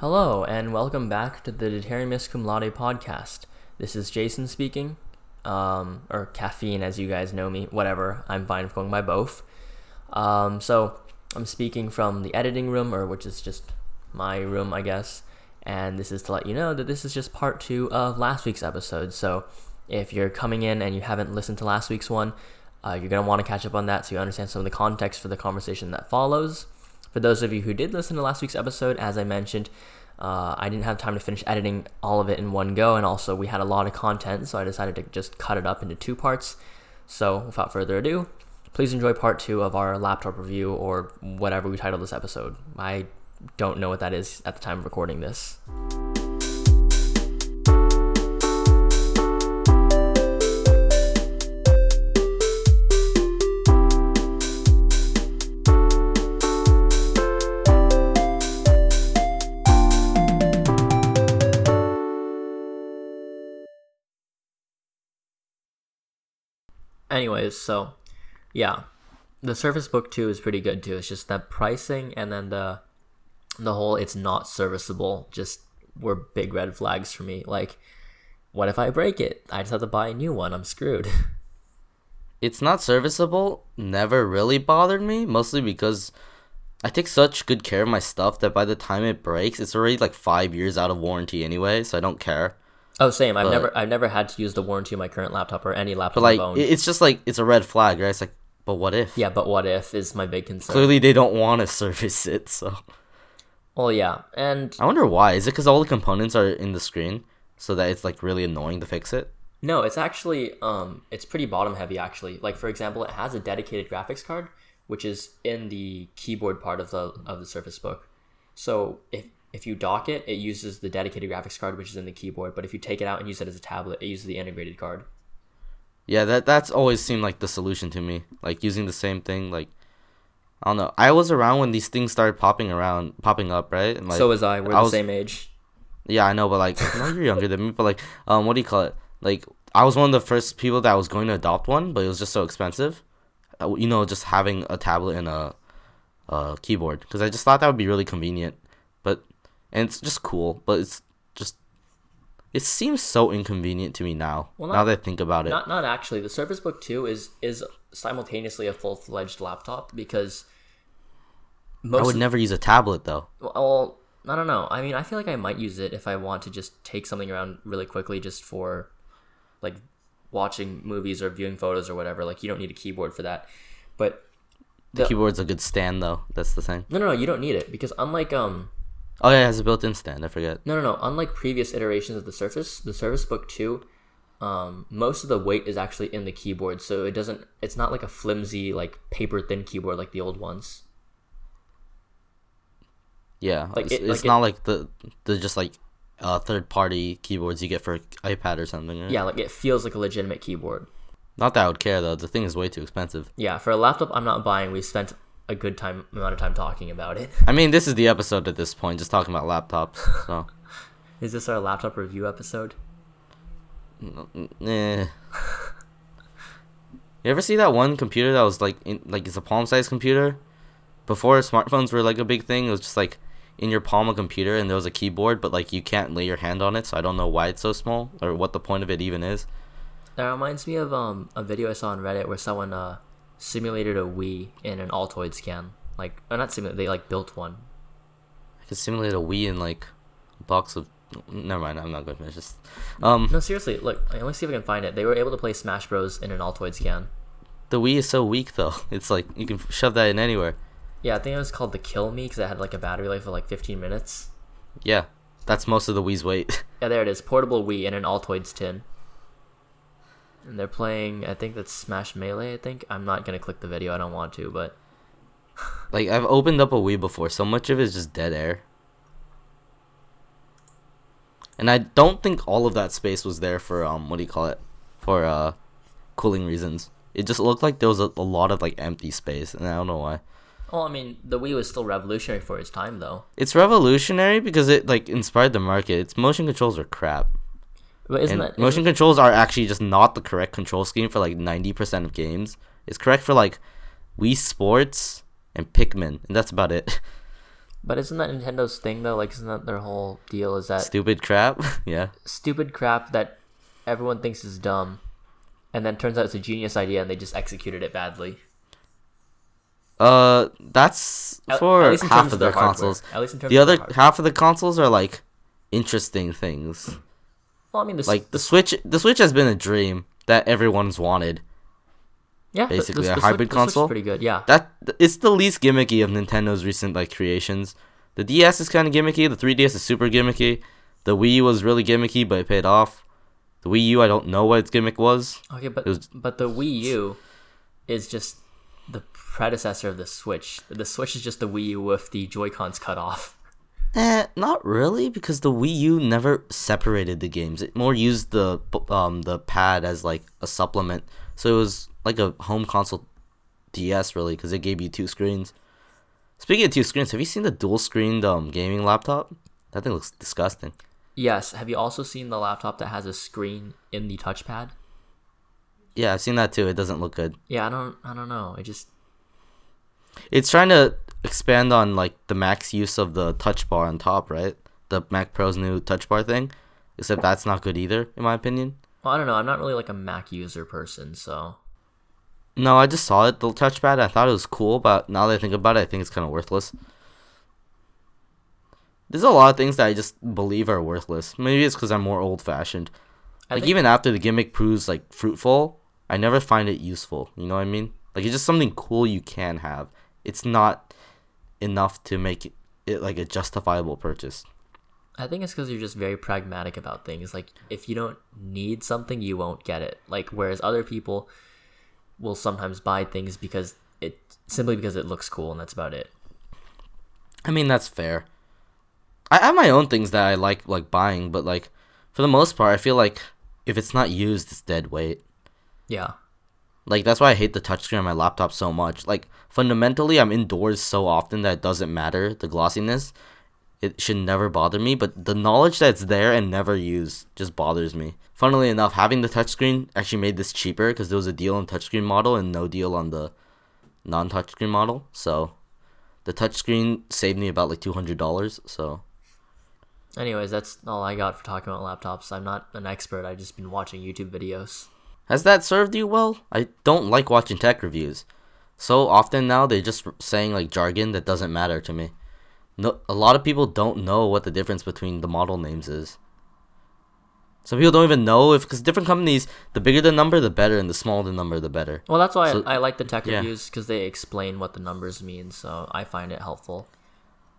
Hello, and welcome back to the Deuterimus Cum Laude podcast. This is Jason speaking, um, or Caffeine as you guys know me, whatever. I'm fine with going by both. Um, so, I'm speaking from the editing room, or which is just my room, I guess. And this is to let you know that this is just part two of last week's episode. So, if you're coming in and you haven't listened to last week's one, uh, you're going to want to catch up on that so you understand some of the context for the conversation that follows. For those of you who did listen to last week's episode, as I mentioned, uh, I didn't have time to finish editing all of it in one go, and also we had a lot of content, so I decided to just cut it up into two parts. So, without further ado, please enjoy part two of our laptop review or whatever we titled this episode. I don't know what that is at the time of recording this. Anyways, so yeah, the Surface Book 2 is pretty good too. It's just that pricing and then the the whole it's not serviceable just were big red flags for me. Like, what if I break it? I just have to buy a new one. I'm screwed. It's not serviceable never really bothered me, mostly because I take such good care of my stuff that by the time it breaks, it's already like five years out of warranty anyway, so I don't care. Oh, same. I've But- never I've never had to use the warranty of my current laptop or any laptop But like, I've owned. it's just like it's a red flag, right? It's like, but what if? yeah, but what if is my big concern. Clearly, they don't want to service it, so Well, yeah, and I wonder why. Is it because all the components are in the screen, so that it's like really annoying to fix it? No, it's actually um it's pretty bottom heavy actually. Like for example, it has a dedicated graphics card which is in the keyboard part of the of the Surface Book. So if if you dock it, it uses the dedicated graphics card which is in the keyboard, but if you take it out and use it as a tablet, it uses the integrated card. Yeah, that that's always seemed like the solution to me. Like using the same thing, like I don't know. I was around when these things started popping around, popping up, right? And like, so was I. We're I the was- same age. Yeah, I know, but like, no, you're younger than me. But like, um, what do you call it? Like, I was one of the first people that was going to adopt one, but it was just so expensive. Uh, you know, just having a tablet and a, a keyboard, because I just thought that would be really convenient. But and it's just cool, but it's just it seems so inconvenient to me now. Well, now that I think about it, Not not actually. The Surface Book 2 is is simultaneously a full-fledged laptop because most I would never use a tablet though. Well, I don't know. I mean, I feel like I might use it if I want to just take something around really quickly, just for like watching movies or viewing photos or whatever. Like, you don't need a keyboard for that. But The The- keyboard's a good stand though. That's the thing. no, no, no, you don't need it because unlike um, Oh yeah, it has a built-in stand. I forget. no, no, no, unlike previous iterations of the Surface, the Surface Book Two, um, most of the weight is actually in the keyboard, so it doesn't. It's not like a flimsy, like paper thin keyboard like the old ones. Yeah, Like it's, it- it's like it- not like the the just like uh, third-party keyboards you get for iPad or something. Right? Yeah, like it feels like a legitimate keyboard. Not that I would care though. The thing is way too expensive. Yeah, for a laptop, I'm not buying. We spent a good time amount of time talking about it. I mean, this is the episode at this point, just talking about laptops. So, Is this our laptop review episode? eh. You ever see that one computer that was like in, like it's a palm-sized computer? Before smartphones were like a big thing, it was just like in your palm a computer and there was a keyboard, but like you can't lay your hand on it. So I don't know why it's so small or what the point of it even is. That reminds me of um a video I saw on Reddit where someone uh simulated a Wii in an Altoids can. Like, or not simulate, they like built one. I could simulate a Wii in like a box of. Never mind, I'm not going to finish this. Um, No, seriously, look, let me see if I can find it. They were able to play Smash Bros in an Altoids can. the Wii is so weak though. It's like you can shove that in anywhere. Yeah, I think it was called the Kill Me because it had like a battery life of like 15 minutes. Yeah, that's most of the Wii's weight. Yeah, there it is. Portable Wii in an Altoids tin. And they're playing, I think that's Smash Melee, I think. I'm not gonna click the video, I don't want to, but like I've opened up a Wii before, so much of it is just dead air. And I don't think all of that space was there for um what do you call it? For uh cooling reasons. It just looked like there was a, a lot of like empty space, and I don't know why. well, I mean, the Wii was still revolutionary for its time, though. It's revolutionary because it like inspired the market. Its motion controls are crap. But isn't and that motion controls are actually just not the correct control scheme for like 90% of games. It's correct for like Wii Sports and Pikmin, and that's about it. But isn't that Nintendo's thing though? Like, isn't that their whole deal? Is that Stupid crap. yeah. stupid crap that everyone thinks is dumb, and then turns out it's a genius idea, and they just executed it badly. Uh, that's At- for at least half of their hardware. consoles. At least in terms The other half of the consoles are like interesting things. Well, I mean, the, Like the Switch, the Switch has been a dream that everyone's wanted. yeah, the- basically the, a the hybrid Switch, the console. pretty good. Yeah, That it's the least gimmicky of Nintendo's recent like creations. The DS is kind of gimmicky. The 3DS is super gimmicky. The Wii U was really gimmicky, but it paid off. The Wii U, I don't know what its gimmick was. okay, but was- but the Wii U is just the predecessor of the Switch. The Switch is just the Wii U with the Joy Cons cut off. Eh, not really, because the Wii U never separated the games. It more used the um the pad as like a supplement. So it was like a home console DS really, because it gave you two screens. Speaking of two screens, have you seen the dual screened um gaming laptop? That thing looks disgusting. Yes. Have you also seen the laptop that has a screen in the touchpad? Yeah, I've seen that too. It doesn't look good. Yeah, I don't. I don't know. It just It's trying to expand on like the Mac's use of the touch bar on top, right? The Mac Pro's new touch bar thing. Except that's not good either, in my opinion. well, I don't know. I'm not really like a Mac user person, so No, I just saw it, the touchpad. I thought it was cool, but now that I think about it, I think it's kind of worthless. There's a lot of things that I just believe are worthless. Maybe it's because I'm more old fashioned. Like, think- even after the gimmick proves, like, fruitful, I never find it useful. You know what I mean? Like, it's just something cool you can have. It's not enough to make it, it like, a justifiable purchase. I think it's because you're just very pragmatic about things. Like, if you don't need something, you won't get it. Like, whereas other people will sometimes buy things because it simply because it looks cool, and that's about it. I mean, that's fair. I have my own things that I like like buying, but like for the most part, I feel like if it's not used, it's dead weight. Yeah, Like that's why I hate the touchscreen on my laptop so much. Like fundamentally, I'm indoors so often that it doesn't matter the glossiness. It should never bother me, but the knowledge that it's there and never used just bothers me. Funnily enough, having the touchscreen actually made this cheaper because there was a deal on touchscreen model and no deal on the non-touchscreen model. So the touchscreen saved me about like two hundred dollars. So Anyways, that's all I got for talking about laptops. I'm not an expert. I've just been watching YouTube videos. Has that served you well? I don't like watching tech reviews. So often now they're just saying like jargon that doesn't matter to me. No, a lot of people don't know what the difference between the model names is. Some people don't even know if because different companies, the bigger the number, the better, and the smaller the number, the better. Well, that's why So- I, I like the tech yeah. reviews because they explain what the numbers mean. So I find it helpful.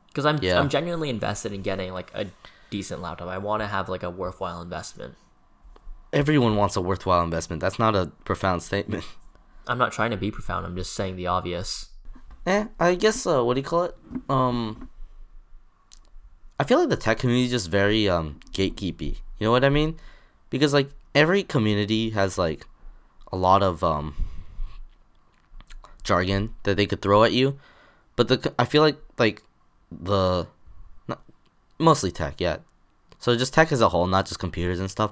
Because I'm Yeah. I'm genuinely invested in getting like a decent laptop. I want to have like a worthwhile investment. Everyone wants a worthwhile investment. That's not a profound statement. I'm not trying to be profound. I'm just saying the obvious. Eh, I guess uh, what do you call it? Um, I feel like the tech community is just very um gatekeepy. You know what I mean? Because like every community has like a lot of um jargon that they could throw at you, but the I feel like like the not, mostly tech, yeah. So just tech as a whole, not just computers and stuff.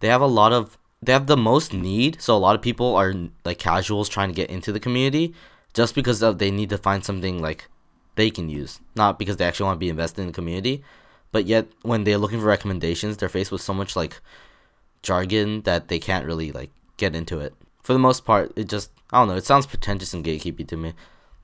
They have a lot of they have the most need, so a lot of people are like casuals trying to get into the community just because of they need to find something like they can use, not because they actually want to be invested in the community. But yet, when they're looking for recommendations, they're faced with so much like jargon that they can't really like get into it. For the most part, it just I don't know. It sounds pretentious and gatekeepy to me.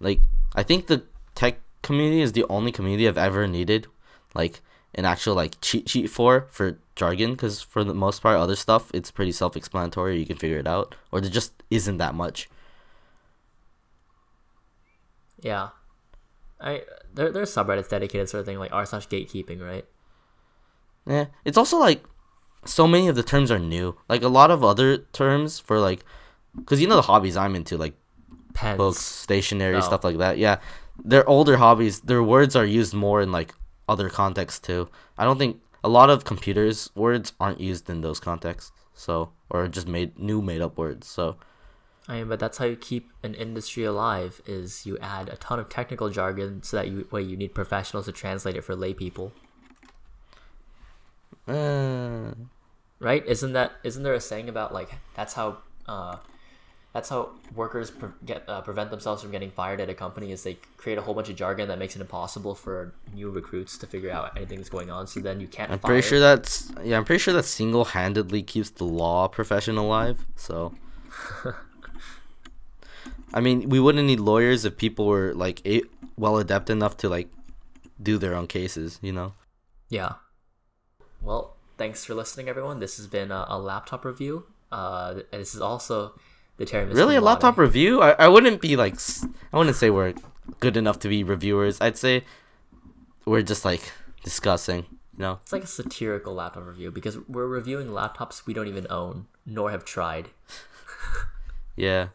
Like I think the tech community is the only community I've ever needed like an actual like cheat sheet for for jargon because for the most part, other stuff it's pretty self-explanatory. You can figure it out, or there just isn't that much. Yeah, I there there's subreddits dedicated sort of thing like r slash gatekeeping, right? Yeah, it's also like so many of the terms are new. Like a lot of other terms for like, because you know the hobbies I'm into, like Pens. books, stationery, Oh. stuff like that. Yeah, they're older hobbies. Their words are used more in like other contexts too. I don't think a lot of computers words aren't used in those contexts. So or just made new made up words. So I mean, but that's how you keep an industry alive. Is you add a ton of technical jargon so that you well you need professionals to translate it for lay people, uh, right? Isn't that isn't there a saying about like that's how uh that's how workers pre- get uh, prevent themselves from getting fired at a company is they create a whole bunch of jargon that makes it impossible for new recruits to figure out anything that's going on. So then you can't. I'm fire. pretty sure that's yeah. I'm pretty sure that single handedly keeps the law profession alive. So. I mean, we wouldn't need lawyers if people were like a- well adept enough to like do their own cases. You know. Yeah. Well, thanks for listening, everyone. This has been a, a laptop review. Uh, this is also the. Really, a laptop review? I, I wouldn't be like i wouldn't say we're good enough to be reviewers. I'd say we're just like discussing. You know. It's like a satirical laptop review because we're reviewing laptops we don't even own nor have tried. Yeah.